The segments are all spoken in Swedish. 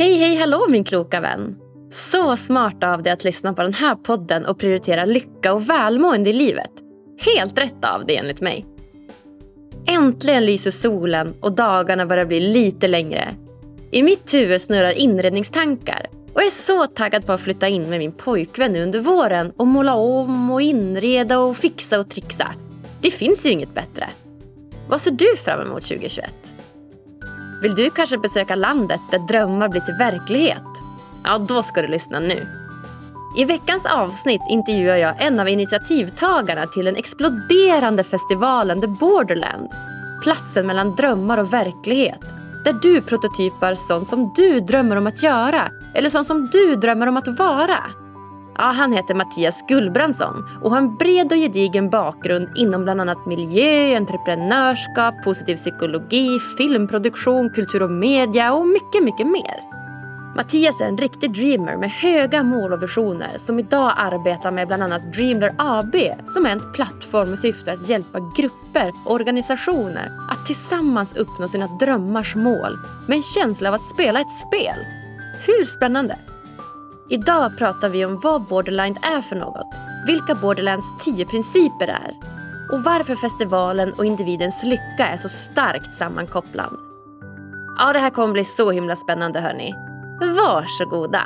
Hej, hej, hallå min kloka vän! Så smart av dig att lyssna på den här podden och prioritera lycka och välmående i livet. Helt rätt av dig enligt mig. Äntligen lyser solen och dagarna börjar bli lite längre. I mitt huvud snurrar inredningstankar och jag är så taggad på att flytta in med min pojkvän nu under våren och måla om och inreda och fixa och trixa. Det finns ju inget bättre. Vad ser du fram emot 2021? Vill du kanske besöka landet där drömmar blir till verklighet? Ja, då ska du lyssna nu. I veckans avsnitt intervjuar jag en av initiativtagarna till den exploderande festivalen The Borderland. Platsen mellan drömmar och verklighet. Där du prototypar sånt som du drömmer om att göra eller sånt som du drömmer om att vara. Ja, han heter Mattias Gullbrandsson och har en bred och gedigen bakgrund inom bland annat miljö, entreprenörskap, positiv psykologi, filmproduktion, kultur och media och mycket, mycket mer. Mattias är en riktig dreamer med höga mål och visioner som idag arbetar med bland annat Dreamler AB som är en plattform med syfte att hjälpa grupper och organisationer att tillsammans uppnå sina drömmars mål med en känsla av att spela ett spel. Hur spännande? Idag pratar vi om vad Borderline är för något, vilka Borderlands tio principer är och varför festivalen och individens lycka är så starkt sammankopplad. Ja, det här kommer bli så himla spännande hörni. Varsågoda!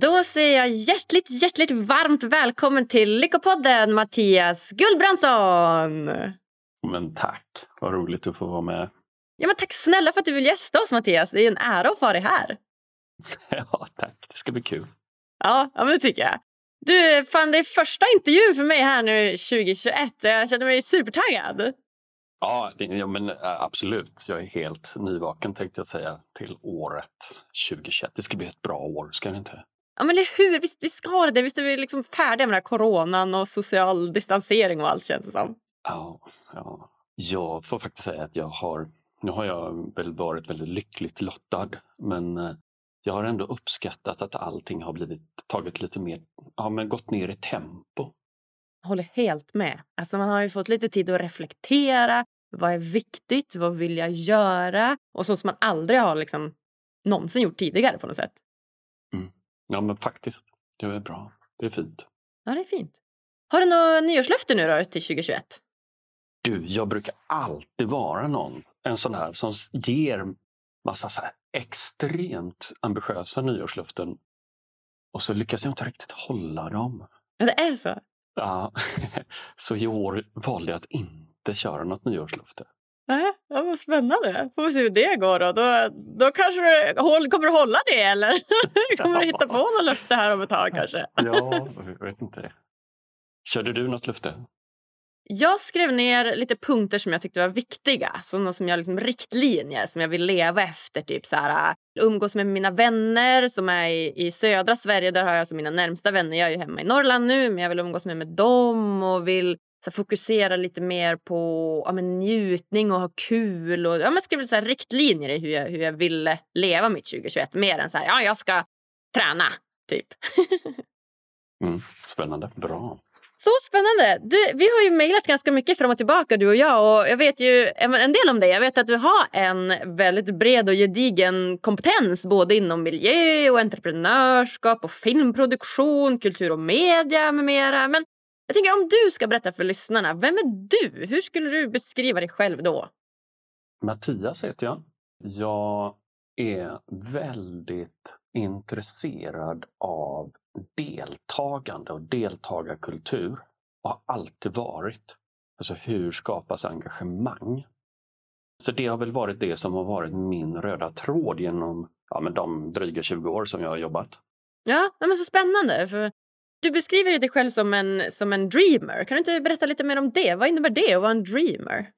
Då säger jag hjärtligt, hjärtligt varmt välkommen till Lyckopodden Mattias Gullbrandsson! Men tack, vad roligt att få vara med. Ja, men tack snälla för att du vill gästa oss Mattias. Det är en ära att få dig här. Ja, tack. Det ska bli kul. Ja, ja men det tycker jag. Du, fan det är första intervjun för mig här nu 2021. Jag känner mig supertaggad. Ja, det, ja men absolut. Jag är helt nyvaken tänkte jag säga till året 2021. Det ska bli ett bra år, ska det inte? Ja, men hur? Visst, visst ska det Visst är vi liksom färdiga med den här coronan och social distansering och allt känns det som. Ja, ja. Jag får faktiskt säga att jag har, nu har jag väl varit väldigt lyckligt lottad, men eh, jag har ändå uppskattat att allting har blivit tagit lite mer, ja men gått ner i tempo. Jag håller helt med. Alltså man har ju fått lite tid att reflektera. Vad är viktigt? Vad vill jag göra? Och så som man aldrig har liksom någonsin gjort tidigare på något sätt. Ja men faktiskt. Det är bra. Det är fint. Ja det är fint. Har du några nyårslöfte nu då till 2021? Du, jag brukar alltid vara någon, en sån här som ger massa så extremt ambitiösa nyårslöften och så lyckas jag inte riktigt hålla dem. Ja, det är så? Ja, så i år valde jag att inte köra något nyårslöfte. Nej, ja, vad spännande. Får vi se hur det går då. Då, då kanske du kommer du hålla det eller kommer du hitta på något löfte här om ett tag kanske? ja, jag vet inte. Körde du något löfte? Jag skrev ner lite punkter som jag tyckte var viktiga. Som, som jag liksom riktlinjer som jag vill leva efter. Typ så här, äh, umgås med mina vänner som är i, i södra Sverige. Där har jag alltså mina närmsta vänner. Jag är hemma i Norrland nu, men jag vill umgås med, med dem och vill så fokusera lite mer på ja, men, njutning och ha kul. Och, ja, men skrev så här, riktlinjer i hur jag, hur jag ville leva mitt 2021. Mer än så här, ja, jag ska träna, typ. mm, spännande. Bra. Så spännande! Du, vi har ju mejlat ganska mycket fram och tillbaka du och jag. Och jag vet ju en del om dig. Jag vet att du har en väldigt bred och gedigen kompetens både inom miljö och entreprenörskap och filmproduktion, kultur och media med mera. Men jag tänker om du ska berätta för lyssnarna, vem är du? Hur skulle du beskriva dig själv då? Mattias heter jag. Jag är väldigt intresserad av deltagande och deltagarkultur och har alltid varit. Alltså hur skapas engagemang? Så det har väl varit det som har varit min röda tråd genom ja, men de dryga 20 år som jag har jobbat. Ja, men så spännande. För du beskriver dig själv som en, som en dreamer. Kan du inte berätta lite mer om det? Vad innebär det att vara en dreamer?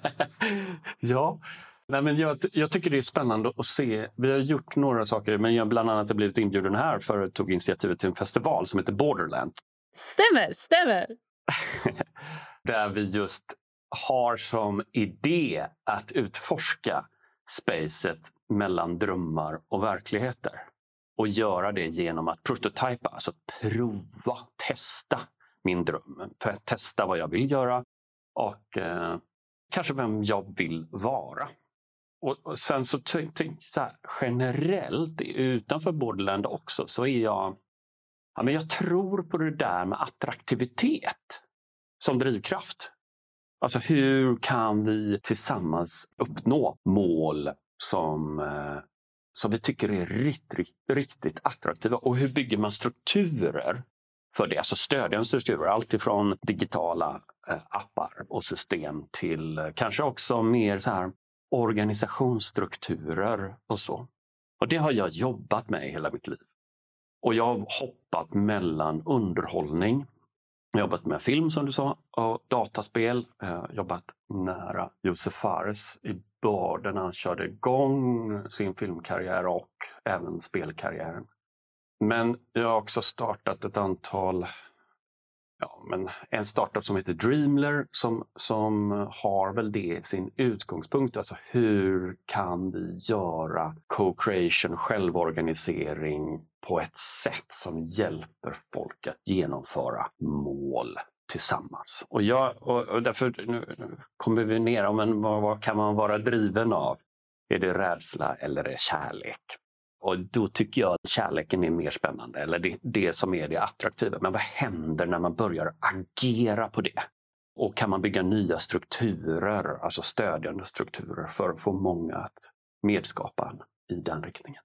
ja, Nej, men jag, jag, tycker det är spännande att se. Vi har gjort några saker, men jag bland annat har blivit inbjuden här för att tog initiativet till en festival som heter Borderland. Stämmer, stämmer. Där vi just har som idé att utforska spacet mellan drömmar och verkligheter. Och göra det genom att prototypa, alltså prova, testa min dröm. Testa vad jag vill göra och eh, kanske vem jag vill vara. Och, och sen så, så här, generellt utanför Borderland också så är jag ja, men jag tror på det där med attraktivitet som drivkraft. Alltså hur kan vi tillsammans uppnå mål som, eh, som vi tycker är riktigt, riktigt attraktiva och hur bygger man strukturer för det, alltså stödjande strukturer, alltifrån digitala eh, appar och system till eh, kanske också mer så här organisationsstrukturer och så. Och det har jag jobbat med hela mitt liv. Och jag har hoppat mellan underhållning, jobbat med film som du sa, och dataspel. Jag jobbat nära Josef Fares i början när han körde igång sin filmkarriär och även spelkarriären. Men jag har också startat ett antal ja, men en startup som heter Dreamler som, som har väl det sin utgångspunkt. Alltså hur kan vi göra co-creation, självorganisering på ett sätt som hjälper folk att genomföra mål tillsammans. Och, jag, och, och därför nu, nu kommer vi ner, men vad, vad kan man vara driven av? Är det rädsla eller är det kärlek? Och då tycker jag att kärleken är mer spännande, eller det, det som är det attraktiva. Men vad händer när man börjar agera på det? Och kan man bygga nya strukturer, alltså stödjande strukturer för att få många att medskapa i den riktningen?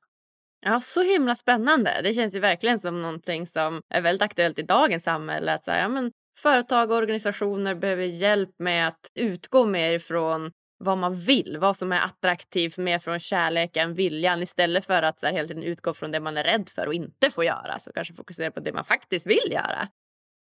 Ja, så himla spännande. Det känns ju verkligen som någonting som är väldigt aktuellt i dagens samhälle. Att så ja, men företag och organisationer behöver hjälp med att utgå mer från vad man vill, vad som är attraktivt mer från kärleken, viljan istället för att så här, hela tiden utgå från det man är rädd för och inte får göra. Så kanske fokusera på det man faktiskt vill göra.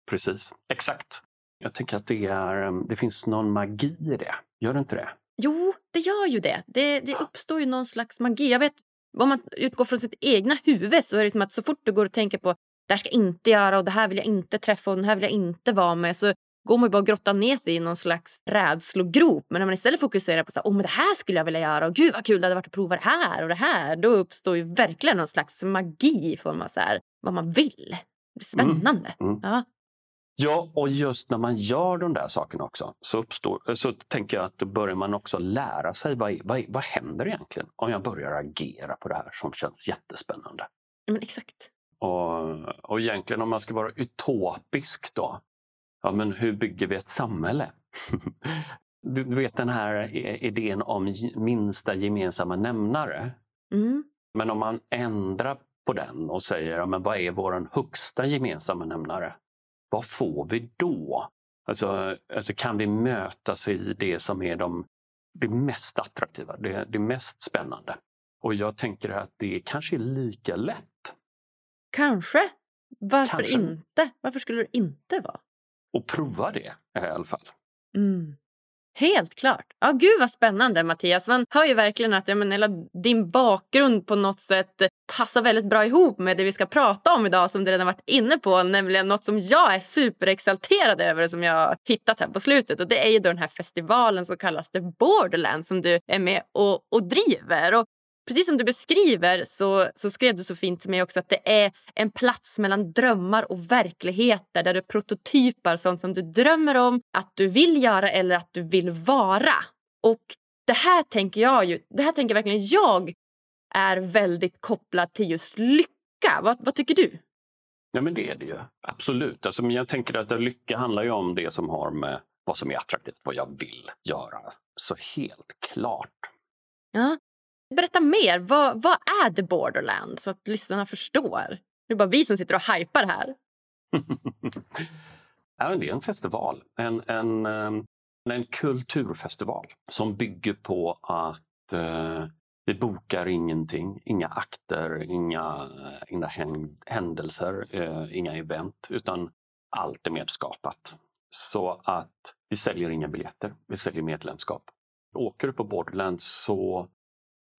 Precis, exakt. Jag tänker att det, är, ehm, det finns någon magi i det. Gör det inte det? Jo, det gör ju det. Det, det uppstår ju någon slags magi. Jag vet, om man utgår från sitt egna huvud så är det som att så fort du går och tänker på det här ska jag inte göra och det här vill jag inte träffa och den här vill jag inte vara med så går man bara och grottar ner sig i någon slags rädslogrop. Men när man istället fokuserar på så här, oh, men det här skulle jag vilja göra och gud vad kul det hade varit att prova det här och det här. Då uppstår ju verkligen någon slags magi i form av så här, vad man vill. Det är mm. spännande. Mm. Mm. Ja. Ja, och just när man gör de där sakerna också så, uppstår, så tänker jag att då börjar man också lära sig vad, vad, vad händer egentligen om jag börjar agera på det här som känns jättespännande. Men exakt. Och, och egentligen om man ska vara utopisk då ja, men hur bygger vi ett samhälle? Du vet den här idén om minsta gemensamma nämnare. Mm. Men om man ändrar på den och säger, ja, men vad är vår högsta gemensamma nämnare? Vad får vi då? Alltså, alltså kan vi mötas i det som är de, det mest attraktiva, det, det mest spännande? Och jag tänker att det kanske är lika lätt. Kanske. Varför kanske. inte? Varför skulle det inte vara? Och prova det i alla fall. Mm. Helt klart. Ja, gud vad spännande Mattias. Man hör ju verkligen att ja, men, hela din bakgrund på något sätt passar väldigt bra ihop med det vi ska prata om idag som du redan varit inne på. Nämligen något som jag är superexalterad över som jag hittat här på slutet. Och Det är ju då den här festivalen som kallas The Borderland som du är med och, och driver. Och Precis som du beskriver så, så skrev du så fint till mig också att det är en plats mellan drömmar och verkligheter där du prototypar sånt som du drömmer om att du vill göra eller att du vill vara. Och det här tänker jag ju, det här tänker verkligen jag är väldigt kopplat till just lycka. Vad, vad tycker du? Ja men det är det ju, absolut. Alltså, men jag tänker att lycka handlar ju om det som har med vad som är attraktivt, vad jag vill göra. Så helt klart. Ja, Berätta mer. Vad, vad är The Borderland så att lyssnarna förstår? Det är bara vi som sitter och hypar här. ja, det är en festival. En, en, ehm, en kulturfestival som bygger på att eh, vi bokar ingenting, inga akter, inga, inga händelser, eh, inga event, utan allt är medskapat. Så att vi säljer inga biljetter, vi säljer medlemskap. Åker du på Borderlands så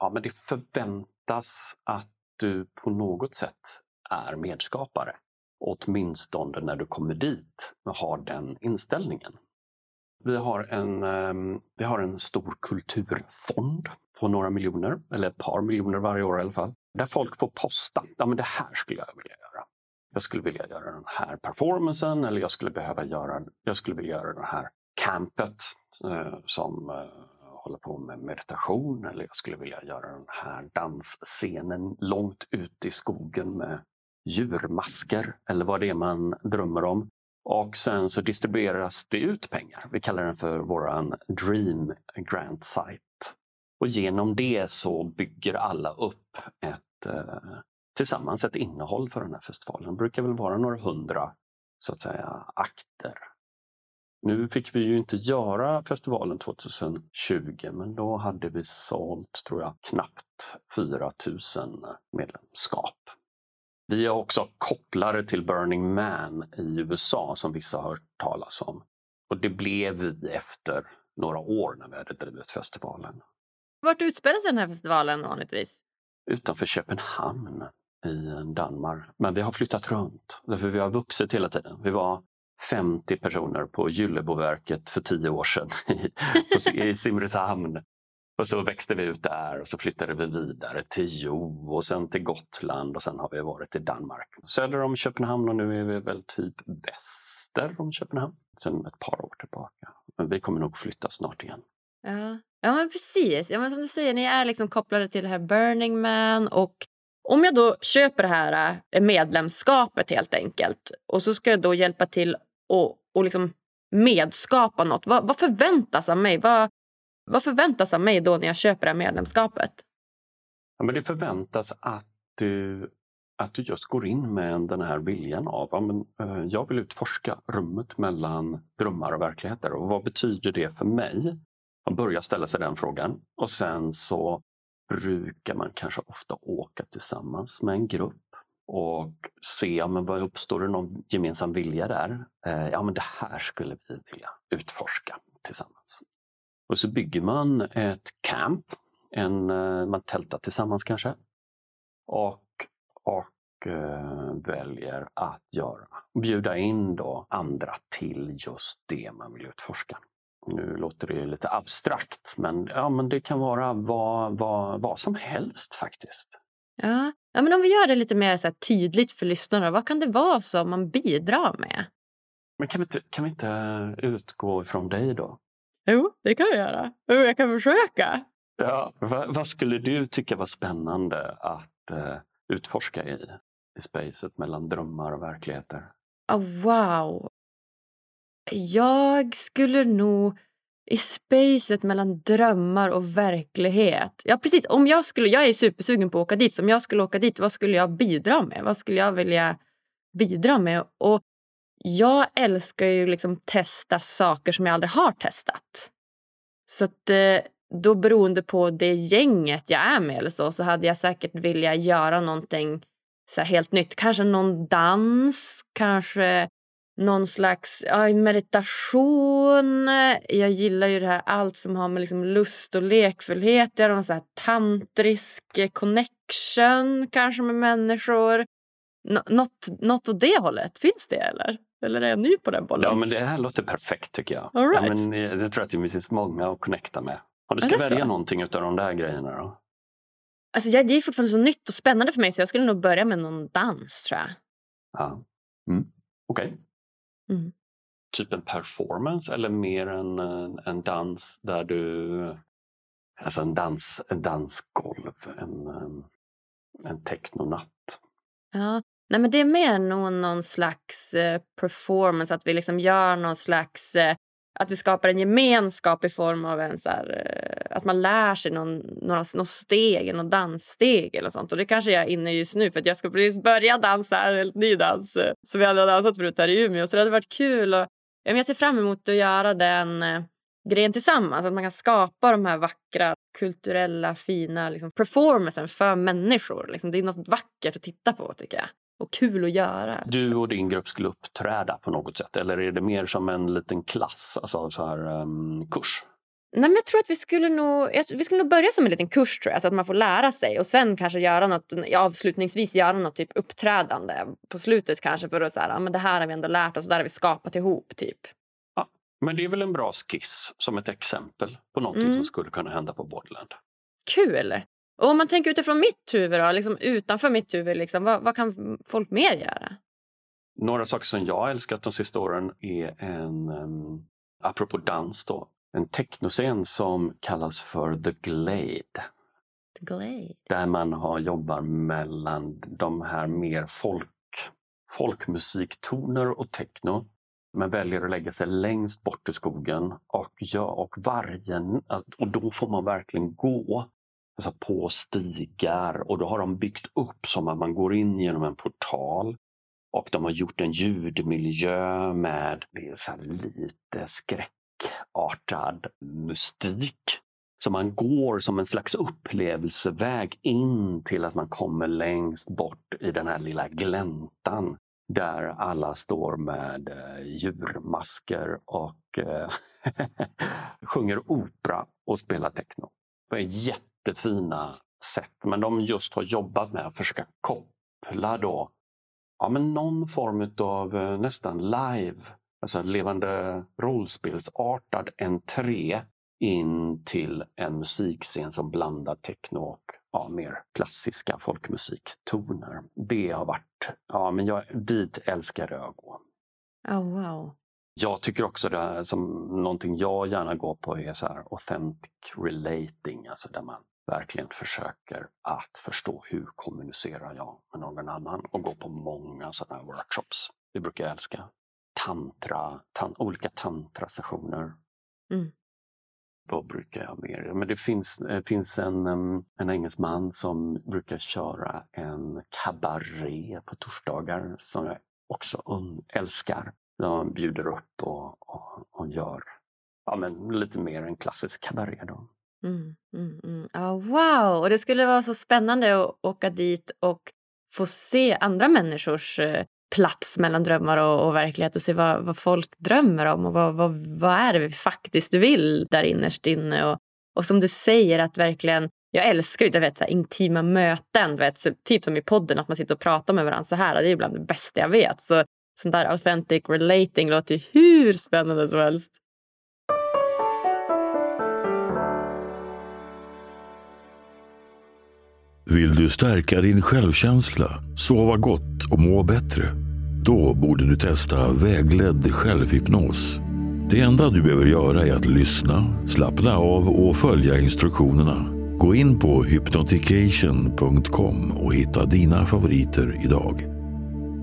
ja, men det förväntas att du på något sätt är medskapare. Åtminstone när du kommer dit och har den inställningen. Vi har en, ehm, vi har en stor kulturfond på några miljoner, eller ett par miljoner varje år i alla fall, där folk får posta. Ja, men det här skulle jag vilja göra. jag skulle vilja göra den här performancen eller jag skulle behöva göra, jag skulle vilja göra det här campet eh, som eh, hålla på med meditation eller jag skulle vilja göra den här dansscenen långt ute i skogen med djurmasker eller vad det är man drömmer om. Och sen så distribueras det ut pengar. Vi kallar den för våran Dream Grant Site. Och genom det så bygger alla upp ett, eh, tillsammans ett innehåll för den här festivalen. Det brukar väl vara några hundra så att säga akter. Nu fick vi ju inte göra festivalen 2020 men då hade vi sålt, tror jag, knappt 4000 medlemskap. Vi är också kopplade till Burning Man i USA som vissa har hört talas om. Och det blev vi efter några år när vi hade drivit festivalen. Vart utspelar sig den här festivalen vanligtvis? Utanför Köpenhamn i Danmark. Men vi har flyttat runt, därför vi har vuxit hela tiden. Vi var 50 personer på Gylleboverket för tio år sedan i Simrishamn. Och så växte vi ut där och så flyttade vi vidare till Jo och sen till Gotland och sen har vi varit i Danmark. Söder om Köpenhamn och nu är vi väl typ väster om Köpenhamn sen ett par år tillbaka. Men vi kommer nog flytta snart igen. Ja, ja men precis. Ja, men som du säger, ni är liksom kopplade till det här Burning Man och om jag då köper det här eh, medlemskapet helt enkelt och så ska jag då hjälpa till och, och liksom medskapa något. Vad, vad förväntas av mig? Vad, vad förväntas av mig då när jag köper det här medlemskapet? Ja, men det förväntas att du, att du just går in med den här viljan av ja, men, eh, jag vill utforska rummet mellan drömmar och verkligheter och vad betyder det för mig? Man börjar ställa sig den frågan och sen så brukar man kanske ofta åka tillsammans med en grupp och se ja, men vad uppstår det någon gemensam vilja där. Eh, ja men det här skulle vi vilja utforska tillsammans. Och så bygger man ett camp, en, eh, man tältar tillsammans kanske. Och, och eh, väljer att göra, bjuda in då andra till just det man vill utforska. Nu låter det lite abstrakt men, ja, men det kan vara vad, vad, vad som helst faktiskt. Ja ja, men om vi gör det lite mer så tydligt för lyssnarna, vad kan det vara som man bidrar med? Men kan vi inte, kan vi inte utgå ifrån dig då? Jo, det kan vi göra. Jo, jag kan försöka. Ja, vad, vad skulle du tycka var spännande att uh, utforska i, i spacet mellan drömmar och verkligheter? Oh, wow! Jag skulle nog i spacet mellan drömmar och verklighet. Ja, precis. Om jag, skulle, jag är supersugen på att åka dit. Så om jag skulle åka dit, vad skulle jag bidra med? Vad skulle jag vilja bidra med? Och jag älskar ju liksom testa saker som jag aldrig har testat. Så att, eh, då beroende på det gänget jag är med eller så, så hade jag säkert vilja göra någonting så helt nytt. Kanske någon dans, kanske någon slags ja, meditation. Jag gillar ju det här allt som har med liksom lust och lekfullhet att göra. Någon så här tantrisk connection kanske med människor. N något, något åt det hållet. Finns det eller? Eller är jag ny på den bollen? Ja, men det här låter perfekt tycker jag. All right. ja, men jag tror att det finns många att connecta med. Om du ska välja så? någonting av de där grejerna då? Alltså, det är fortfarande så nytt och spännande för mig så jag skulle nog börja med någon dans tror jag. Ja. Mm. Okej. Okay. Mm. Typ en performance eller mer en, en dans där du... Alltså en, dans, en dansgolv, en, en technonatt. Ja, Nej, men det är mer nog någon slags eh, performance, att vi liksom gör någon slags... Att vi skapar en gemenskap i form av en så här, eh, att man lär sig någon, några, några steg, någon danssteg eller sånt. Och det kanske jag är inne i just nu för att jag ska precis börja dansa, en helt ny dans eh, som vi aldrig har dansat förut här i Umeå. Så det hade varit kul. Och, jag ser fram emot att göra den eh, grejen tillsammans. Att man kan skapa de här vackra, kulturella, fina liksom, performancen för människor. Liksom, det är något vackert att titta på tycker jag och kul att göra. Du och din grupp skulle uppträda på något sätt eller är det mer som en liten klass, alltså så här um, kurs? Nej, men jag tror att vi skulle nog, vi skulle nog börja som en liten kurs tror jag, så att man får lära sig och sen kanske göra något, avslutningsvis göra något typ uppträdande på slutet kanske för att säga, ja, men det här har vi ändå lärt oss, det här har vi skapat ihop typ. Ja, men det är väl en bra skiss som ett exempel på någonting mm. som skulle kunna hända på Borderland. Kul! Och om man tänker utifrån mitt huvud, då, liksom utanför mitt huvud, liksom, vad, vad, kan folk mer göra? Några saker som jag älskat de sista åren är en, um, apropå dans då, en technoscen som kallas för The Glade. The Glade. Där man har jobbar mellan de här mer folk, folkmusiktoner och techno. Man väljer att lägga sig längst bort i skogen och, ja, och varje, och då får man verkligen gå alltså på stigar och då har de byggt upp som att man går in genom en portal. Och de har gjort en ljudmiljö med så lite skräckartad mystik. Så man går som en slags upplevelseväg in till att man kommer längst bort i den här lilla gläntan där alla står med eh, djurmasker och eh, sjunger opera och spelar techno. Det är jättefina sätt, men de just har jobbat med att försöka koppla då ja, men någon form av eh, nästan live, alltså levande rollspelsartad entré in till en musikscen som blandar techno och ja, mer klassiska folkmusiktoner. Det har varit, ja men jag, dit älskar jag att gå. Oh, wow. Jag tycker också det som någonting jag gärna går på är så här authentic relating, alltså där man verkligen försöker att förstå hur kommunicerar jag med någon annan och gå på många sådana här workshops. Det brukar jag älska. Tantra, tan olika tantrasessioner. Mm. Vad brukar jag mer? Men det finns, det finns en, en engelsman som brukar köra en kabaré på torsdagar som jag också älskar. De bjuder upp och, och, och gör ja, men lite mer en klassisk kabaré. Då. Mm, mm, mm. Oh, wow! Och det skulle vara så spännande att åka dit och få se andra människors eh, plats mellan drömmar och, och verklighet och se vad, vad, folk drömmer om och vad, vad, vad är det vi faktiskt vill där innerst inne. Och, och som du säger, att verkligen jag älskar ju vet, så här, intima möten, vet, så, typ som i podden, att man sitter och pratar med varandra så här. Det är bland det bästa jag vet. Så sån där authentic relating låter ju hur spännande som helst. Vill du stärka din självkänsla, sova gott och må bättre? Då borde du testa vägledd självhypnos. Det enda du behöver göra är att lyssna, slappna av och följa instruktionerna. Gå in på hypnotication.com och hitta dina favoriter idag.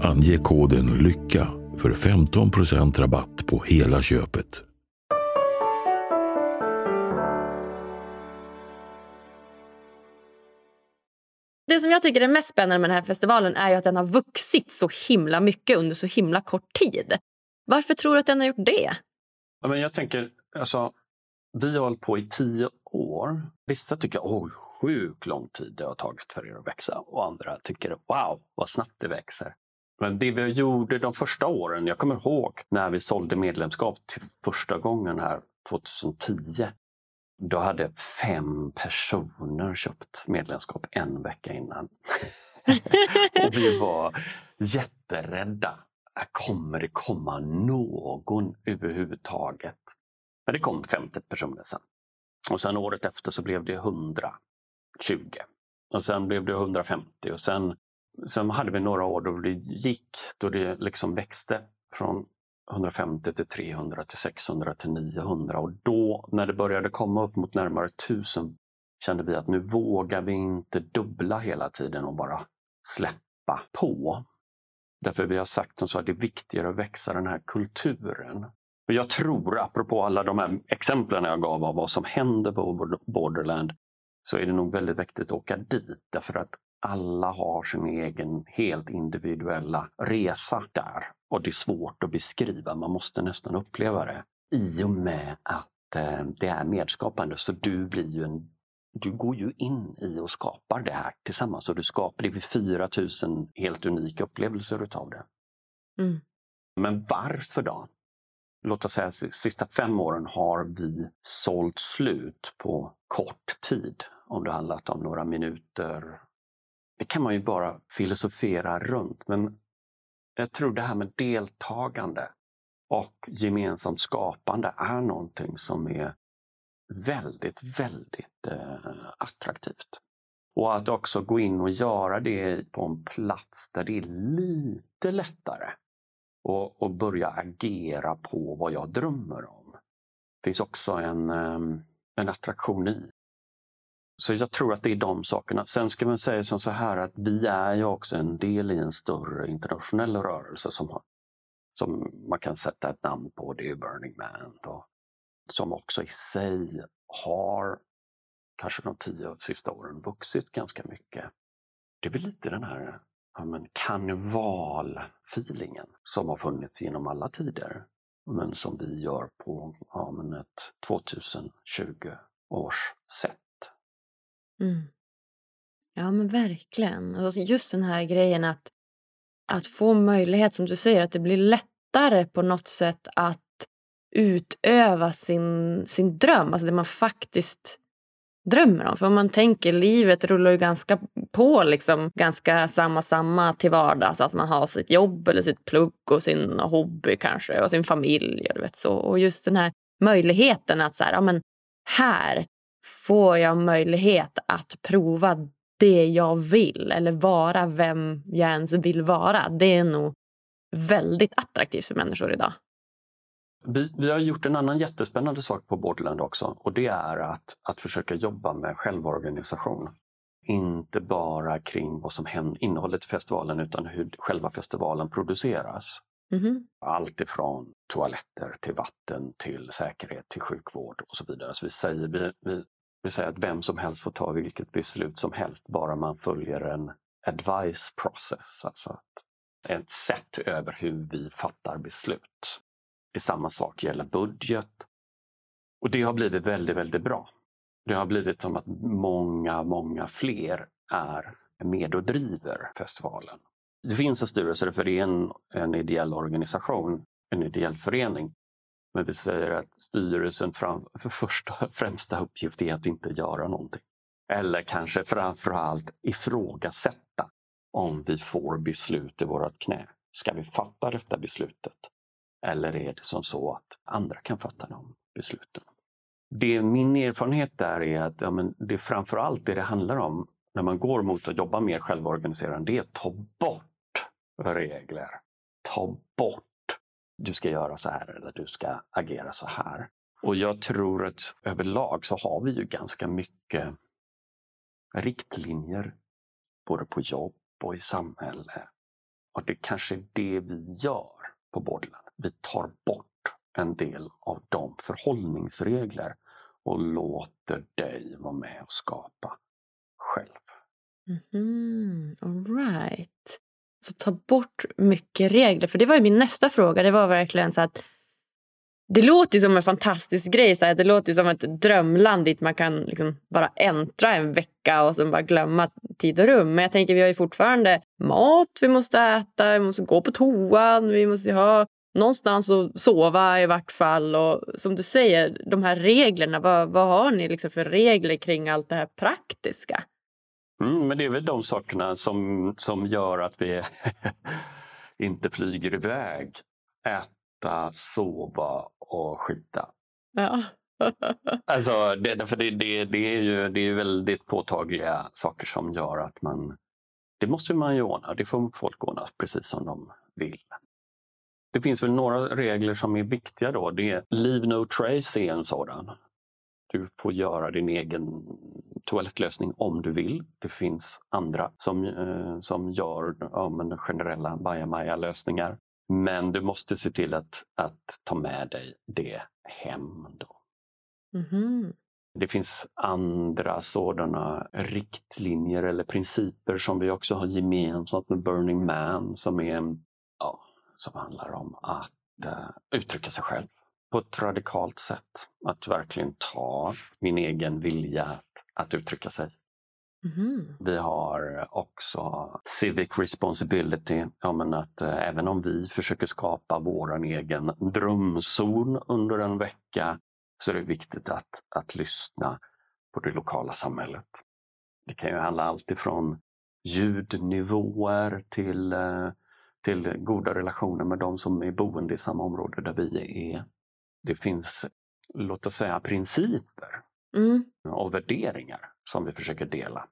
Ange koden LYCKA för 15% rabatt på hela köpet. Det som jag tycker är mest spännande med den här festivalen är ju att den har vuxit så himla mycket under så himla kort tid. Varför tror du att den har gjort det? Ja, men jag tänker, alltså, vi har hållit på i tio år. Vissa tycker oj, sjukt lång tid det har tagit för er att växa och andra tycker wow, vad snabbt det växer. Men det vi gjorde de första åren, jag kommer ihåg när vi sålde medlemskap till första gången här 2010. Då hade fem personer köpt medlemskap en vecka innan. och vi var jätterädda. Kommer det komma någon överhuvudtaget? Men det kom 50 personer sen. Och sen året efter så blev det 120. Och sen blev det 150 och sen, sen hade vi några år då det gick, då det liksom växte från 150 till 300 till 600 till 900 och då när det började komma upp mot närmare 1000 kände vi att nu vågar vi inte dubbla hela tiden och bara släppa på. Därför vi har sagt som så att det är viktigare att växa den här kulturen. Och jag tror, apropå alla de här exemplen jag gav av vad som händer på Borderland, så är det nog väldigt viktigt att åka dit därför att alla har sin egen helt individuella resa där. Och det är svårt att beskriva, man måste nästan uppleva det. I och med att eh, det är medskapande så du blir ju en du går ju in i och skapar det här tillsammans och du skapar, det blir 4000 helt unika upplevelser utav det. Mm. Men varför då? Låt oss säga att de sista fem åren har vi sålt slut på kort tid. Om det handlat om några minuter, det kan man ju bara filosofera runt. Men jag tror det här med deltagande och gemensamt skapande är någonting som är väldigt, väldigt eh, attraktivt. Och att också gå in och göra det på en plats där det är lite lättare och, och börja agera på vad jag drömmer om. Det finns också en, ehm, en attraktion i. Så jag tror att det är de sakerna. Sen ska man säga som så här att vi är ju också en del i en större internationell rörelse som, har, som man kan sätta ett namn på. Det är Burning Man. Då, som också i sig har kanske de tio sista åren vuxit ganska mycket. Det är väl lite den här ja, men karnevalfeelingen som har funnits genom alla tider. Men som vi gör på ja, men ett 2020 års sätt. Mm. Ja men verkligen. Och just den här grejen att, att få möjlighet, som du säger, att det blir lättare på något sätt att utöva sin, sin dröm, alltså det man faktiskt drömmer om. För om man tänker, livet rullar ju ganska på liksom ganska samma samma till vardags. Att man har sitt jobb eller sitt plugg och sin hobby kanske och sin familj. Och, vet, så. och just den här möjligheten att så här, ja, men här får jag möjlighet att prova det jag vill eller vara vem jag ens vill vara. Det är nog väldigt attraktivt för människor idag. Vi, vi, har gjort en annan jättespännande sak på Borderland också och det är att, att försöka jobba med självorganisation. Inte bara kring vad som händer, innehållet i festivalen utan hur själva festivalen produceras. Mm-hmm. Mm. Allt ifrån toaletter till vatten till säkerhet till sjukvård och så vidare. Så vi, säger, vi, vi, vi säger att vem som helst får ta vilket beslut som helst bara man följer en advice process, alltså ett sätt över hur vi fattar beslut. Det är samma sak gäller budget. Och det har blivit väldigt, väldigt bra. Det har blivit som att många, många fler är med och driver festivalen. Det finns en styrelse för det är en, en ideell organisation, en ideell förening. Men vi säger att styrelsen fram, för första främsta uppgift är att inte göra någonting. Eller kanske framförallt ifrågasätta om vi får beslut i vårt knä. Ska vi fatta detta beslutet? Eller är det som så att andra kan fatta de besluten? Det min erfarenhet där är att ja, men det framförallt det det handlar om när man går mot att jobba mer självorganiserande, det är att ta bort regler. Ta bort du ska göra så här eller du ska agera så här. Och jag tror att överlag så har vi ju ganska mycket riktlinjer både på jobb och i samhälle. Och det kanske är det vi gör på Borderland vi tar bort en del av de förhållningsregler och låter dig vara med och skapa själv. Mm, all right. Så ta bort mycket regler. För det var ju min nästa fråga. Det var verkligen så att det låter som en fantastisk grej. Så här. Det låter som ett drömland dit man kan liksom bara äntra en vecka och sen bara glömma tid och rum. Men jag tänker vi har ju fortfarande mat vi måste äta, vi måste gå på toan, vi måste ha någonstans att sova i vart fall. Och som du säger, de här reglerna, vad, vad har ni liksom för regler kring allt det här praktiska? Mm, men det är väl de sakerna som, som gör att vi inte flyger iväg. Äta, sova och skita. Ja. alltså, det, för det, det, det, är ju det är väldigt påtagliga saker som gör att man... Det måste man ju ordna. Det får folk ordna precis som de vill. Det finns väl några regler som är viktiga då. Det är Leave No Trace är en sådan. Du får göra din egen toalettlösning om du vill. Det finns andra som, eh, som gör ja, men generella bajamaja-lösningar. Men du måste se till att, att ta med dig det hem. Då. Mm -hmm. Det finns andra sådana riktlinjer eller principer som vi också har gemensamt med Burning Man som är ja, som handlar om att uh, uttrycka sig själv på ett radikalt sätt. Att verkligen ta min egen vilja att, att uttrycka sig. Mm. Vi har också civic responsibility, ja, men att äh, även om vi försöker skapa vår egen drömzon under en vecka så är det viktigt att, att lyssna på det lokala samhället. Det kan ju handla allt ifrån ljudnivåer till äh, till goda relationer med de som är boende i samma område där vi är. Det finns, låt oss säga, principer mm. och värderingar som vi försöker dela.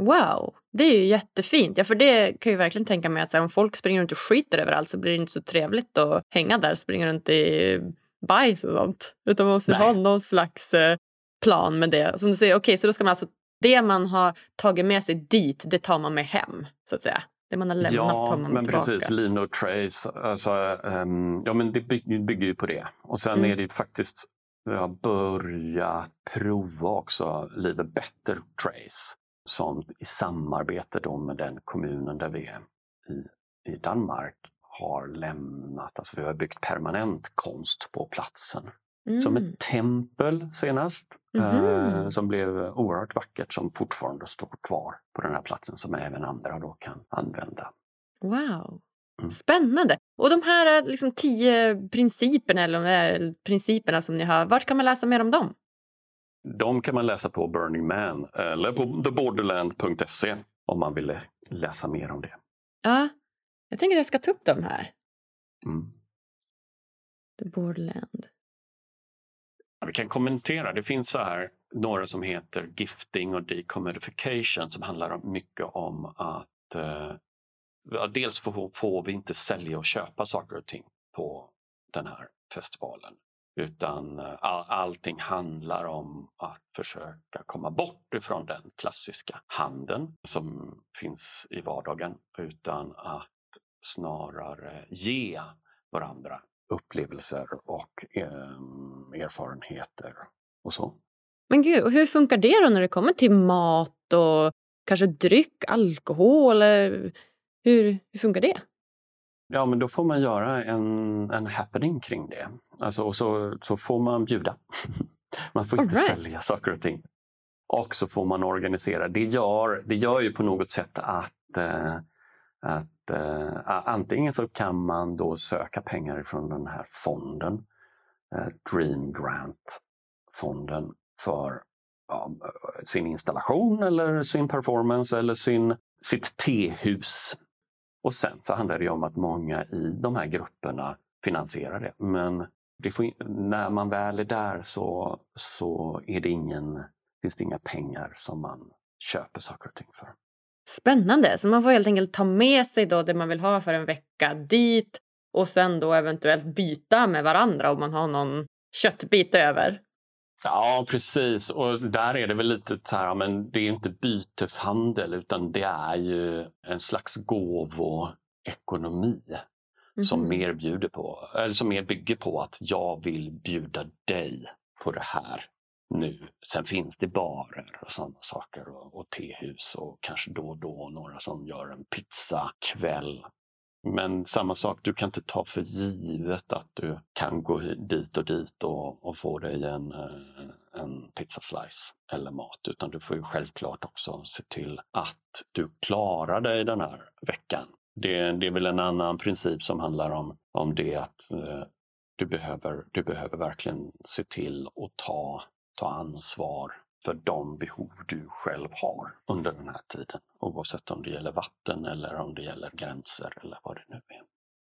Wow, det är ju jättefint. Ja, för det kan jag verkligen tänka mig att här, om folk springer runt och skiter överallt så blir det inte så trevligt att hänga där, springa runt i bajs och sånt. Utan man måste Nej. ha någon slags eh, plan med det. Som du säger, okej, okay, så då ska man alltså, det man har tagit med sig dit, det tar man med hem, så att säga. Det man har lämnat ja, man men tillbaka. precis. Lean Trace, alltså, um, ja men det bygger ju på det. Och sen mm. är det ju faktiskt, jag börjat prova också lite Better Trace som i samarbete då med den kommunen där vi är i, i Danmark har lämnat, alltså vi har byggt permanent konst på platsen. Mm. Som ett tempel senast mm. eh, som blev oerhört vackert som fortfarande står kvar på den här platsen som även andra då kan använda. Wow! Mm. Spännande! Och de här eh, liksom, tio principerna, eller de här principerna som ni har, vart kan man läsa mer om dem? De kan man läsa på Burning Man eller på theborderland.se om man vill läsa mer om det. Ja, jag tänker att jag ska ta upp dem här. Mm. The Borderland. Vi kan kommentera. Det finns så här några som heter gifting och decommodification som handlar mycket om att eh, dels får, får vi inte sälja och köpa saker och ting på den här festivalen. Utan eh, all, allting handlar om att försöka komma bort ifrån den klassiska handeln som finns i vardagen utan att snarare ge varandra upplevelser och eh, erfarenheter och så. Men gud, och hur funkar det då när det kommer till mat och kanske dryck, alkohol? Hur, hur funkar det? Ja, men då får man göra en, en happening kring det. Alltså, och så, så får man bjuda. man får inte right. sälja saker och ting. Och så får man organisera. Det gör, det gör ju på något sätt att, eh, att eh, antingen så kan man då söka pengar från den här fonden, eh, Dream Grant-fonden för ja, sin installation eller sin performance eller sin, sitt tehus och sen så handlar det om att många i de här grupperna finansierar det. Men det får, när man väl är där så, så är det ingen, finns det inga pengar som man köper saker och ting för. Spännande! Så man får helt enkelt ta med sig då det man vill ha för en vecka dit och sen då eventuellt byta med varandra om man har någon köttbit över. Ja, precis. Och där är det väl lite så här, men det är inte byteshandel utan det är ju en slags gåvoekonomi mm. som mhm. mer bjuder på, eller som mer bygger på att jag vill bjuda dig på det här nu. Sen finns det barer och sådana saker och, och tehus och kanske då och då några som gör en pizzakväll men samma sak, du kan inte ta för givet att du kan gå dit och dit och, och få dig en, eh, en pizzaslice eller mat utan du får ju självklart också se till att du klarar dig den här veckan. Det, det är väl en annan princip som handlar om, om det att eh, du, behöver, du behöver verkligen se till att ta, ta ansvar för de behov du själv har under den här tiden. Oavsett om det gäller vatten eller om det gäller gränser eller vad det nu är.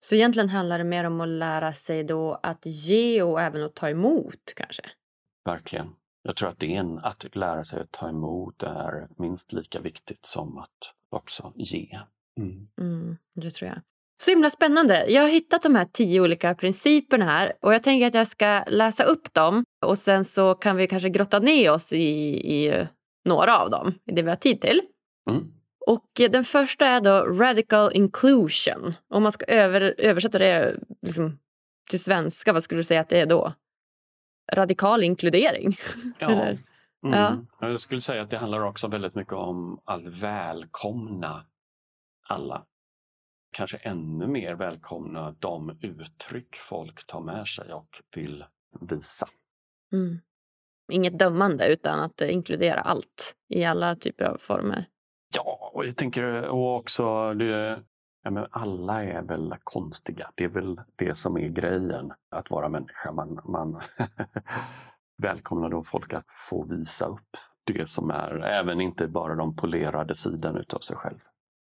Så egentligen handlar det mer om att lära sig då att ge och även att ta emot kanske? Verkligen. Jag tror att, det är en, att lära sig att ta emot är minst lika viktigt som att också ge. Mm. Mm, det tror jag. Så himla spännande. Jag har hittat de här tio olika principerna här och jag tänker att jag ska läsa upp dem och sen så kan vi kanske grotta ner oss i, i några av dem, i det vi har tid till. Mm. Och den första är då radical inclusion. Om man ska över, översätta det liksom, till svenska, vad skulle du säga att det är då? Radikal inkludering? Ja. mm. ja. Jag skulle säga att det handlar också väldigt mycket om att välkomna alla kanske ännu mer välkomna de uttryck folk tar med sig och vill visa. Mm. Inget dömande utan att inkludera allt i alla typer av former. Ja, och jag tänker och också det, men alla är väl konstiga. Det är väl det som är grejen att vara människa. Man, man välkomnar då folk att få visa upp det som är, även inte bara de polerade sidan utav sig själv.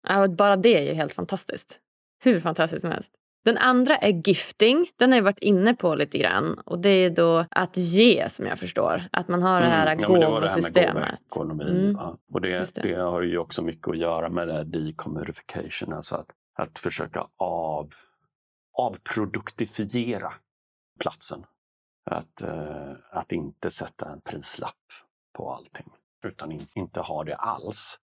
Ja, bara det är ju helt fantastiskt. Hur fantastiskt som helst. Den andra är gifting. Den har jag varit inne på lite grann. Och Det är då att ge, som jag förstår. Att man har det här Mm, ja, här med gåvosystemet. gåvoekonomin, Mm. ja. Och det, det. det. har ju också mycket att göra med det här decommodification, alltså att, att försöka av, avproduktifiera platsen. Att, eh, att inte sätta en prislapp på allting, utan in, inte ha det alls.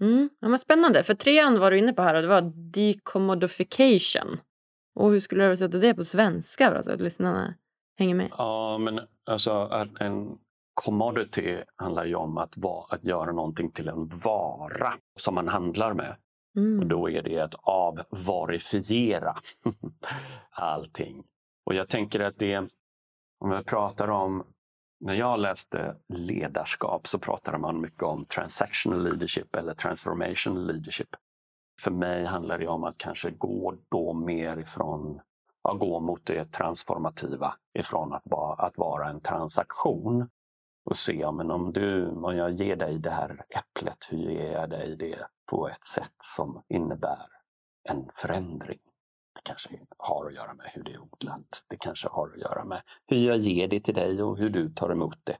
Mm. Ja, men spännande, för trean var du inne på här och det var decommodification. Och hur skulle du översätta det på svenska då, så att lyssnarna hänger med? Ja, men alltså en commodity handlar ju om att, va, att göra någonting till en vara som man handlar med. Och Mm. då är det att avvarifiera allting. Och jag tänker att det, om jag pratar om, när jag läste ledarskap så pratade man mycket om transactional leadership eller transformational leadership. För mig handlar det om att kanske gå då mer ifrån, ja, gå mot det transformativa ifrån att vara, att vara en transaktion och se ja, men om, du, om jag ger dig det här äpplet, hur ger jag dig det på ett sätt som innebär en förändring? Det kanske har att göra med hur det är odlat. Det kanske har att göra med hur jag ger det till dig och hur du tar emot det.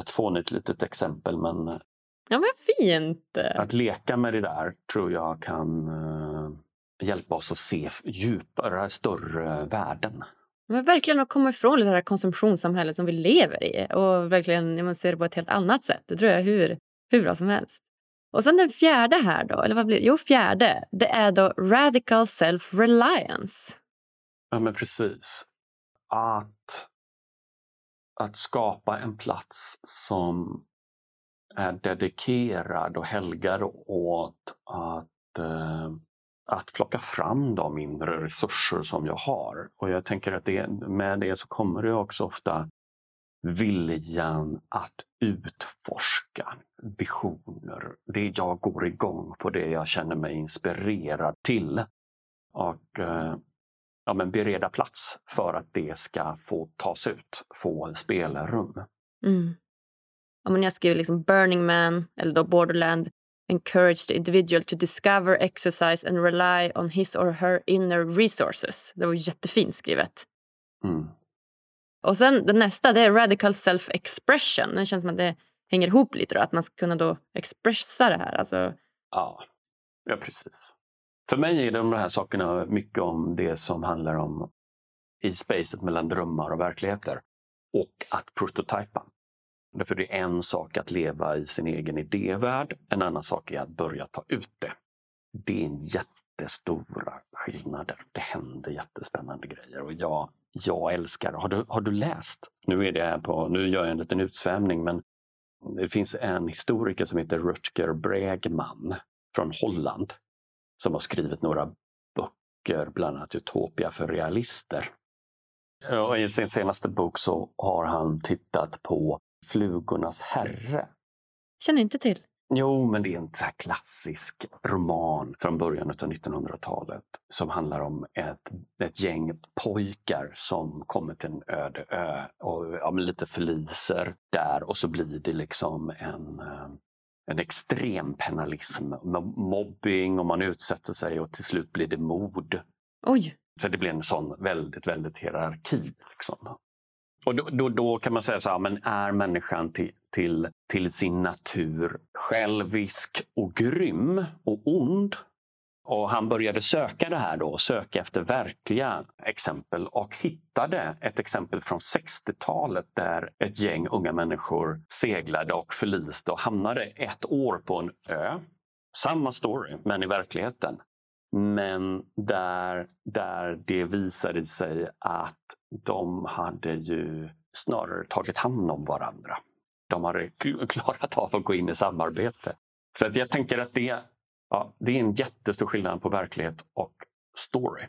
Ett fånigt litet exempel men Ja, men fint! att leka med det där tror jag kan eh, hjälpa oss att se djupare, större värden. Men verkligen att komma ifrån det här konsumtionssamhället som vi lever i och verkligen man ser det på ett helt annat sätt. Det tror jag är hur, hur bra som helst. Och sen den fjärde här då, eller vad blir det? Jo, fjärde. Det är då radical self-reliance. Ja men precis. Att, att skapa en plats som är dedikerad och helgad åt att, eh, att plocka fram de inre resurser som jag har. Och jag tänker att det, med det så kommer det också ofta viljan att utforska visioner. Det jag går igång på, det jag känner mig inspirerad till. Och eh, ja, men bereda plats för att det ska få tas ut, få spelrum. Mm. Ja, men jag skriver liksom Burning Man eller då Borderland encourage the individual to discover, exercise and rely on his or her inner resources. Det var jättefint skrivet. Mm. Och sen det nästa det är radical self-expression. Det känns som att det hänger ihop lite då, att man ska kunna då expressa det här. Alltså, Ja, ja, precis. För mig är de här sakerna mycket om det som handlar om i spacet mellan drömmar och verkligheter och att prototypa. Därför det är en sak att leva i sin egen idévärld, en annan sak är att börja ta ut det. Det är en jättestora skillnader. Det händer jättespännande grejer och jag, jag älskar har du, har du läst? Nu är det här på, nu gör jag en liten utsvävning men det finns en historiker som heter Rutger Bregman från Holland som har skrivit några böcker, bland annat Utopia för realister. Och I sin senaste bok så har han tittat på Flugornas herre. känner inte till. Jo, men det är en så här klassisk roman från början av 1900-talet som handlar om ett, ett gäng pojkar som kommer till en öde ö och ja, men lite förliser där och så blir det liksom en, eh, en extrem penalism, mobbing och man utsätter sig och till slut blir det mord. Oj! Så det blir en sån väldigt, väldigt hierarki. Liksom. Och då, då, då kan man säga så här, men är människan till, till, till sin natur självisk och grym och ond? Och han började söka det här då, söka efter verkliga exempel och hittade ett exempel från 60-talet där ett gäng unga människor seglade och förliste och hamnade ett år på en ö. Samma story, men i verkligheten. Men där, där det visade sig att de hade ju snarare tagit hand om varandra. De hade klarat av att gå in i samarbete. Så att jag tänker att det, ja, det är en jättestor skillnad på verklighet och story.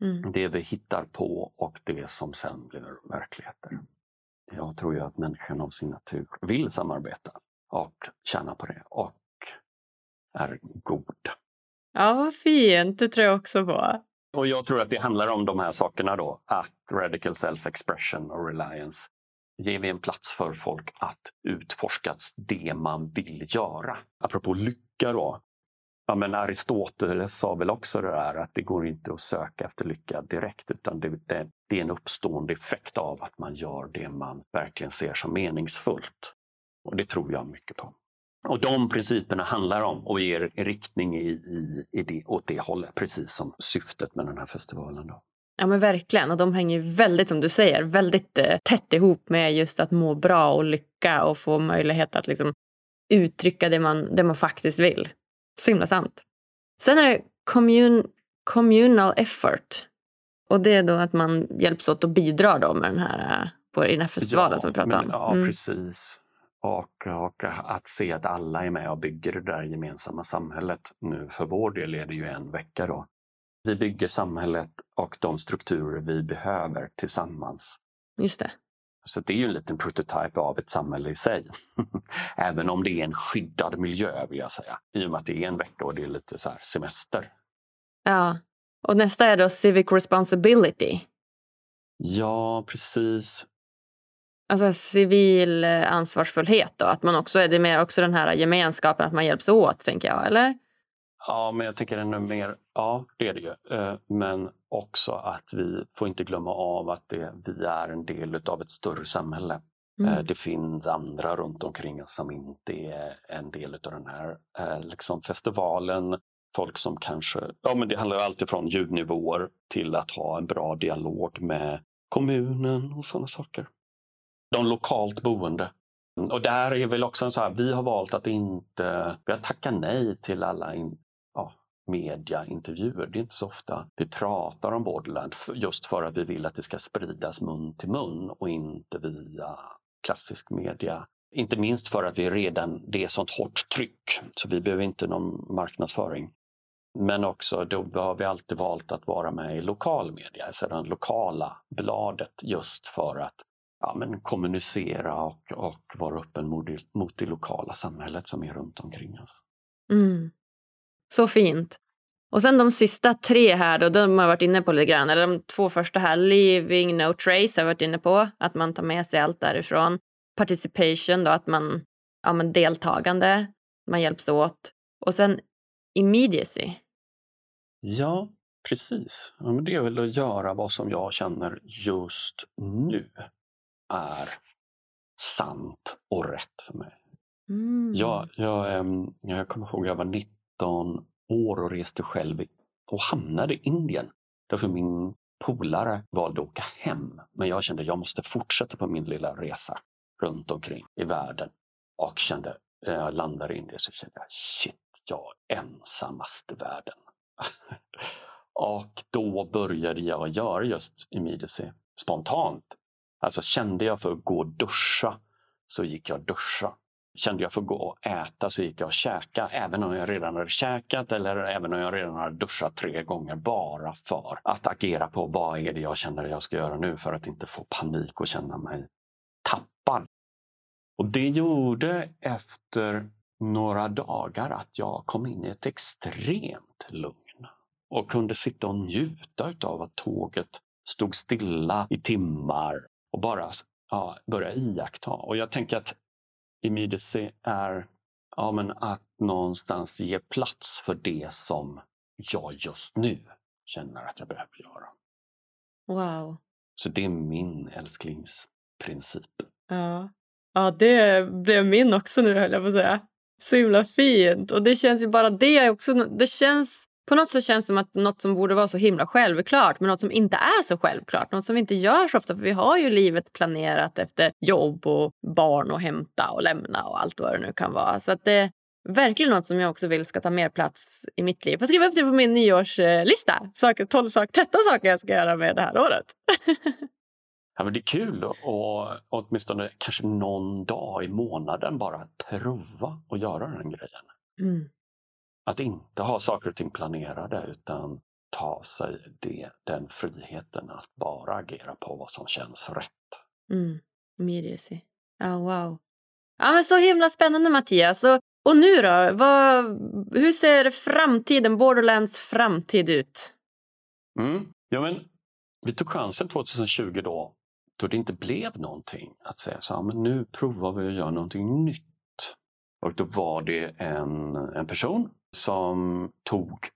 Mm. Det vi hittar på och det som sen blir verkligheter. Jag tror ju att människan av sin natur vill samarbeta och tjäna på det och är god. Ja, vad fint. Det tror jag också på. Och jag tror att det handlar om de här sakerna då, att radical self-expression och reliance. Ger vi en plats för folk att utforska det man vill göra. Apropå lycka då. Ja, men Aristoteles sa väl också det där att det går inte att söka efter lycka direkt utan det, det, det är en uppstående effekt av att man gör det man verkligen ser som meningsfullt. Och det tror jag mycket på. Och de principerna handlar om och ger riktning i, i, i det, åt det hållet, precis som syftet med den här festivalen. Då. Ja men verkligen, och de hänger väldigt som du säger, väldigt eh, tätt ihop med just att må bra och lycka och få möjlighet att liksom uttrycka det man, det man faktiskt vill. Så himla sant. Sen är det commun, communal effort. Och det är då att man hjälps åt och bidrar då med den här, på, i den här festivalen ja, som vi pratar om. Ja, mm. precis. Och, och, att se att alla är med och bygger det där gemensamma samhället. Nu för vår del är det ju en vecka då. Vi bygger samhället och de strukturer vi behöver tillsammans. Just det. Så det är ju en liten prototyp av ett samhälle i sig. Även om det är en skyddad miljö vill jag säga. I och med att det är en vecka och det är lite så semester. Ja, och nästa är då civic responsibility. Ja, precis. Alltså civil eh, ansvarsfullhet då? Att man också, är det mer också den här gemenskapen, att man hjälps åt, tänker jag, eller? Ja, men jag tänker ännu mer, ja det är det ju. Eh, men också att vi får inte glömma av att det, vi är en del av ett större samhälle. Eh, mm. Det finns andra runt omkring oss som inte är en del av den här liksom festivalen. Folk som kanske, ja men det handlar alltid från ljudnivåer till att ha en bra dialog med kommunen och sådana saker de lokalt boende. Mm, och där är väl också så här, vi har valt att inte, vi har tackat nej till alla in, ja, mediaintervjuer. Det är inte så ofta vi pratar om Borderland just för att vi vill att det ska spridas mun till mun och inte via klassisk media. Inte minst för att vi redan, det är sånt hårt tryck så vi behöver inte någon marknadsföring. Men också då har vi alltid valt att vara med i lokal media, alltså det lokala bladet just för att ja, men kommunicera och, och vara öppen mot, mot det lokala samhället som är runt omkring oss. Mm. Så fint. Och sen de sista tre här, då, de har varit inne på lite grann. Eller de två första här, leaving no trace har varit inne på. Att man tar med sig allt därifrån. Participation, då, att man, ja men deltagande, man hjälps åt. Och sen immediacy. Ja, precis. Ja, men det är väl att göra vad som jag känner just nu är sant och rätt för mig. Mm. Jag, jag, jag kommer ihåg jag var 19 år och reste själv och hamnade i Indien. Därför min polare valde att åka hem. Men jag kände att jag måste fortsätta på min lilla resa runt omkring i världen. Och kände, när jag landade i Indien så kände jag shit, jag är ensammast i världen. och då började jag göra just immediacy spontant Alltså kände jag för att gå och duscha så gick jag och duscha. Kände jag för att gå och äta så gick jag och käka även om jag redan hade käkat eller även om jag redan hade duschat tre gånger bara för att agera på vad är det jag känner jag ska göra nu för att inte få panik och känna mig tappad. Och det gjorde efter några dagar att jag kom in i ett extremt lugn och kunde sitta och njuta av att tåget stod stilla i timmar och bara ja, börja iaktta. Och jag tänker att immediacy är ja, men att någonstans ge plats för det som jag just nu känner att jag behöver göra. Wow. Så det är min älsklingsprincip. Ja. ja, det blev min också nu höll jag på att säga. Så himla fint. Och det känns ju bara det också. Det känns på något sätt känns det som att något som borde vara så himla självklart men något som inte är så självklart. Något som vi inte gör så ofta för vi har ju livet planerat efter jobb och barn och hämta och lämna och allt vad det nu kan vara. Så att det är verkligen något som jag också vill ska ta mer plats i mitt liv. Jag skriva upp det på min nyårslista. Saker, 12 saker, 13 saker jag ska göra med det här året. Ja, men det är kul och åtminstone kanske någon dag i månaden bara prova att göra den grejen. Mm. Att inte ha saker och ting planerade utan ta sig det, den friheten att bara agera på vad som känns rätt. Mm. Immediacy. Oh, wow. Ja, men så himla spännande Mattias. Och, och nu då? Vad, hur ser framtiden, Borderlands framtid ut? Mm. Ja, men, vi tog chansen 2020 då, då det inte blev någonting att säga så här, men nu provar vi att göra någonting nytt. Och då var det en, en person som tog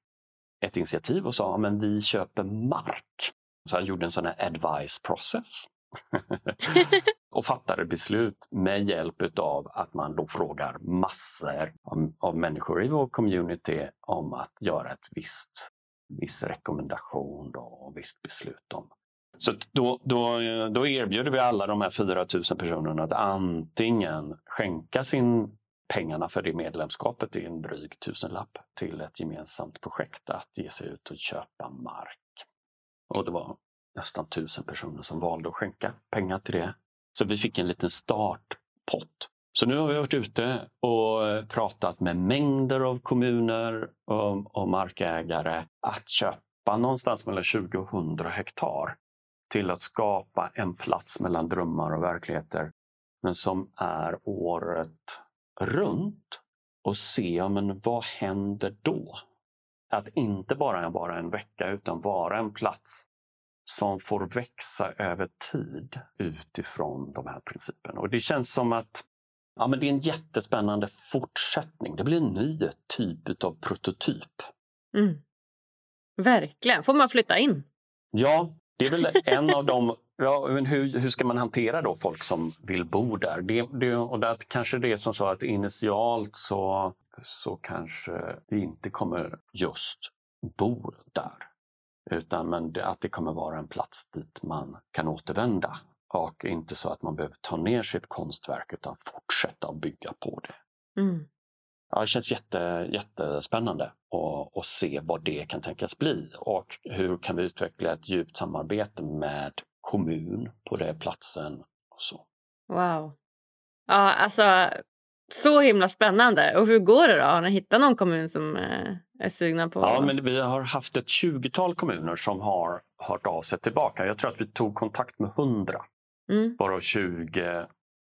ett initiativ och sa men vi köper mark. Så han gjorde en sån här advice process. och fattade beslut med hjälp av att man då frågar massor av, av, människor i vår community om att göra ett visst viss rekommendation då, och visst beslut om. Så då, då, då erbjuder vi alla de här 4000 personerna att antingen skänka sin pengarna för det medlemskapet, är en dryg tusenlapp, till ett gemensamt projekt att ge sig ut och köpa mark. Och det var nästan tusen personer som valde att skänka pengar till det. Så vi fick en liten startpott. Så nu har vi varit ute och pratat med mängder av kommuner och, och markägare att köpa någonstans mellan 20 och 100 hektar till att skapa en plats mellan drömmar och verkligheter men som är året runt och se men vad händer då? Att inte bara vara en vecka utan vara en plats som får växa över tid utifrån de här principerna. Och det känns som att ja, men det är en jättespännande fortsättning. Det blir en ny typ av prototyp. Mm. Verkligen. Får man flytta in? Ja, det är väl en av de Ja, men hur, hur ska man hantera då folk som vill bo där? Det, det, och där kanske det är som så att initialt så, så kanske vi inte kommer just bo där. Utan men det, att det kommer vara en plats dit man kan återvända. Och inte så att man behöver ta ner sitt konstverk utan fortsätta bygga på det. Mm. Ja, det känns jätte, jättespännande att, att se vad det kan tänkas bli och hur kan vi utveckla ett djupt samarbete med kommun på den platsen. Och så. Wow. Ja, alltså så himla spännande. Och hur går det då? Har ni hittat någon kommun som eh, är sugna på? Ja, men vi har haft ett 20-tal kommuner som har hört av sig tillbaka. Jag tror att vi tog kontakt med 100. Mm. Bara 20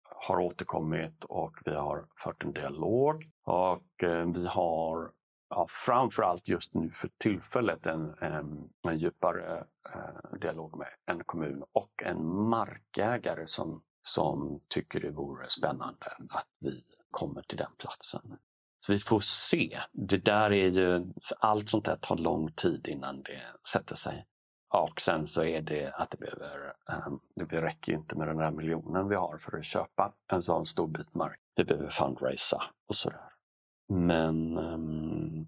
har återkommit och vi har fört en dialog. Och eh, vi har ja, framförallt just nu för tillfället en, en, en djupare eh, dialog med en kommun och en markägare som, som tycker det vore spännande att vi kommer till den platsen. Så vi får se. Det där är ju, allt sånt där tar lång tid innan det sätter sig. Och sen så är det att det behöver, ehm, det räcker inte med den där miljonen vi har för att köpa en sån stor bit mark. Vi behöver fundraisa och sådär. Men um,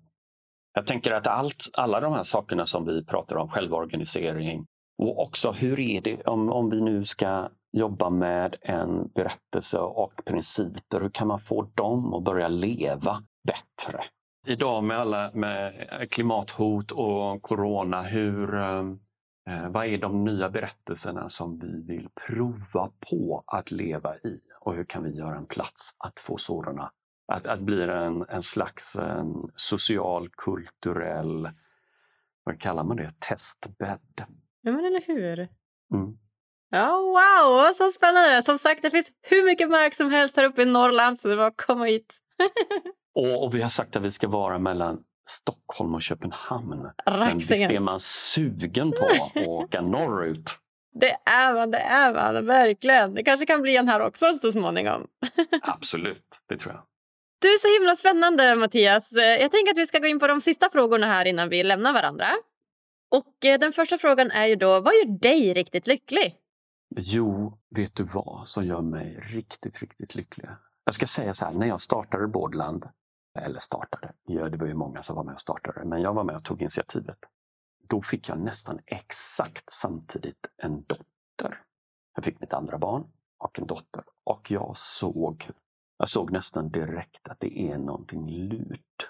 jag tänker att allt, alla de här sakerna som vi pratar om, självorganisering och också hur är det om, om vi nu ska jobba med en berättelse och principer, hur kan man få dem att börja leva bättre? Idag med alla med klimathot och corona, hur, ehm, eh, vad är de nya berättelserna som vi vill prova på att leva i och hur kan vi göra en plats att få sådana att, att bli en, en slags en social, kulturell, vad kallar man det, testbädd. Ja men eller hur. Mm. Ja, wow, så spännande! Som sagt, det finns hur mycket mark som helst här uppe i Norrland så det var att komma hit. och, vi har sagt att vi ska vara mellan Stockholm och Köpenhamn. Men visst är man sugen på att åka norrut? Det är man, det är man, verkligen. Det kanske kan bli en här också så småningom. Absolut, det tror jag. Du är så himla spännande, Mattias. Eh, jag tänker att vi ska gå in på de sista frågorna här innan vi lämnar varandra. Och eh, Den första frågan är ju då, vad gör dig riktigt lycklig? Jo, vet du vad som gör mig riktigt, riktigt lycklig? Jag ska säga så här, när jag startade Bordland, eller startade, det var ju många som var med och startade, men jag var med och tog initiativet. Då fick jag nästan exakt samtidigt en dotter. Jag fick mitt andra barn och en dotter och jag såg jag såg nästan direkt att det är någonting lurt.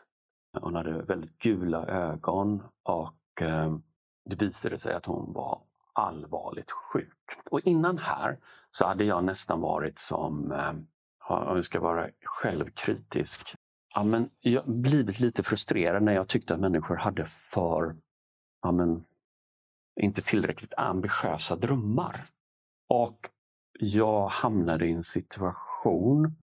Hon hade väldigt gula ögon och ehm, det visade sig att hon var allvarligt sjuk. Och innan här så hade jag nästan varit som, ehm, om jag ska vara självkritisk, ja, men jag blivit lite frustrerad när jag tyckte att människor hade för, ja, men, inte tillräckligt ambitiösa drömmar. Och jag hamnade i en situation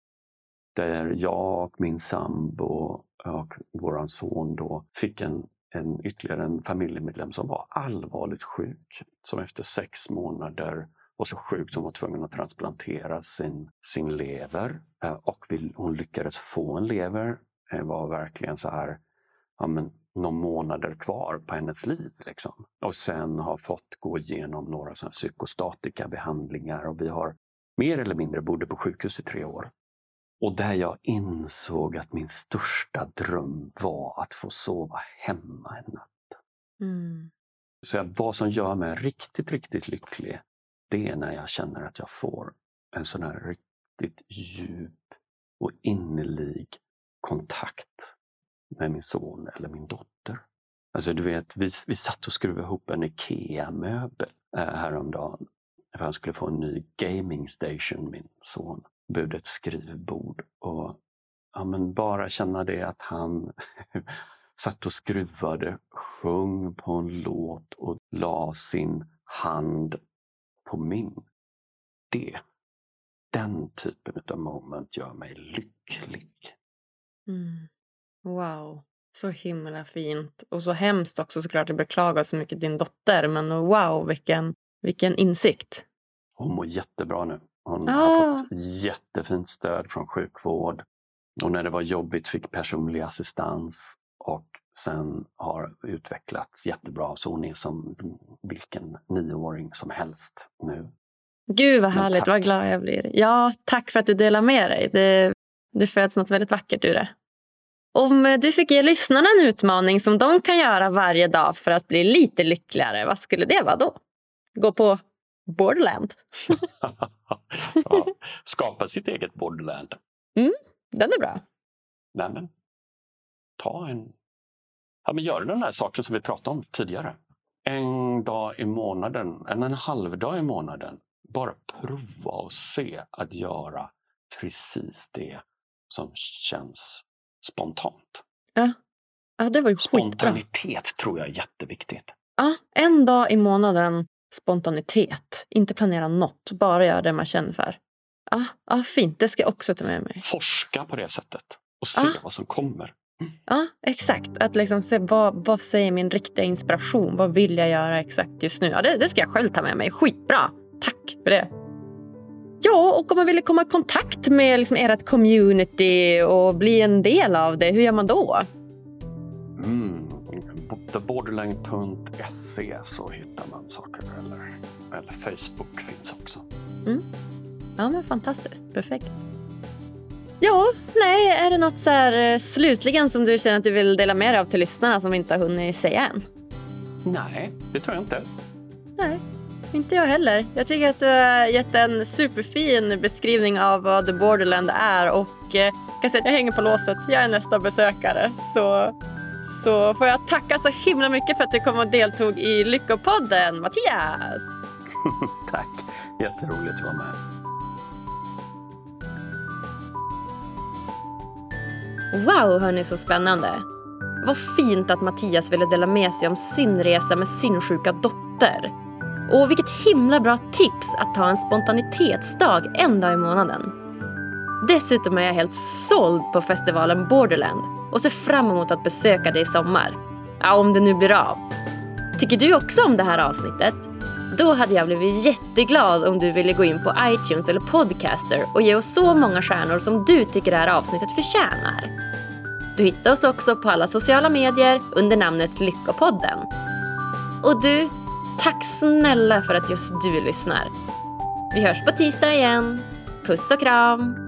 där jag och min sambo och vår son då fick en, en ytterligare en familjemedlem som var allvarligt sjuk. Som efter sex månader var så sjuk som var tvungen att transplantera sin, sin lever. Eh, och och hon lyckades få en lever. Det var verkligen så här ja, men, några månader kvar på hennes liv. Liksom. Och sen har fått gå igenom några såna psykostatika behandlingar och vi har mer eller mindre bodde på sjukhus i tre år. Och där jag insåg att min största dröm var att få sova hemma en natt. Mm. Så vad som gör mig riktigt, riktigt lycklig, det är när jag känner att jag får en sån här riktigt djup och innerlig kontakt med min son eller min dotter. Alltså du vet, vi, vi satt och skruvade ihop en IKEA-möbel eh, häromdagen. För han skulle få en ny gaming station, min son budets skrivbord och ja, men bara känna det att han satt och skruvade, sjöng på en låt och la sin hand på min. Det, den typen av moment gör mig lycklig. Mm. Wow, så himla fint. Och så hemskt också såklart. Jag beklagar så mycket din dotter, men wow, vilken, vilken insikt. Hon mår jättebra nu. Hon Ah. har fått jättefint stöd från sjukvård. Och när det var jobbigt fick personlig assistans och sen har utvecklats jättebra. Så hon är som vilken nioåring som helst nu. Gud vad härligt, vad glad jag blir. Ja, tack för att du delar med dig. Det, det föds något väldigt vackert ur det. Om eh, du fick ge lyssnarna en utmaning som de kan göra varje dag för att bli lite lyckligare, vad skulle det vara då? Gå på Borderland. ja, skapa sitt eget borderland. Den är bra. Nej, men, ta en... Ja, men gör den här saken som vi pratade om tidigare. En dag i månaden, eller en halvdag i månaden. Bara prova och se att göra precis det som känns spontant. Ja, ja det var ju skitbra. Spontanitet tror jag är jätteviktigt. Ja, en dag i månaden spontanitet. Inte planera något, bara göra det man känner för. Ja, ja, fint. Det ska jag också ta med mig. Forska på det sättet och se Ah. vad som kommer. Ja, exakt. Att liksom se vad, vad säger min riktiga inspiration? Vad vill jag göra exakt just nu? Ja, det, det ska jag själv ta med mig. Skitbra. Tack för det. Ja, och om man vill komma i kontakt med liksom ert community och bli en del av det, hur gör man då? Mm. Theborderline.se så hittar man saker. Eller, eller Facebook finns också. Ja, men fantastiskt. Perfekt. Ja, nej, är det något så här eh, slutligen som du känner att du vill dela med dig av till lyssnarna som vi inte har hunnit säga än? Nej, det tror jag inte. Nej, inte jag heller. Jag tycker att du har gett en superfin beskrivning av vad The Borderland är och eh, kan säga att jag hänger på låset. Jag är nästa besökare. Så, så får jag tacka så himla mycket för att du kom och deltog i Lyckopodden, Mattias. Tack, jätteroligt att vara med. Wow, hörni, så spännande. Vad fint att Mattias ville dela med sig om sin resa med sin sjuka dotter. Och vilket himla bra tips att ta en spontanitetsdag en dag i månaden. Dessutom är jag helt såld på festivalen Borderland och ser fram emot att besöka dig i sommar. Ja, om det nu blir av. Tycker du också om det här avsnittet? Då hade jag blivit jätteglad om du ville gå in på iTunes eller Podcaster och ge oss så många stjärnor som du tycker det här avsnittet förtjänar. Du hittar oss också på alla sociala medier under namnet Lyckopodden. Och du, tack snälla för att just du lyssnar. Vi hörs på tisdag igen. Puss och kram!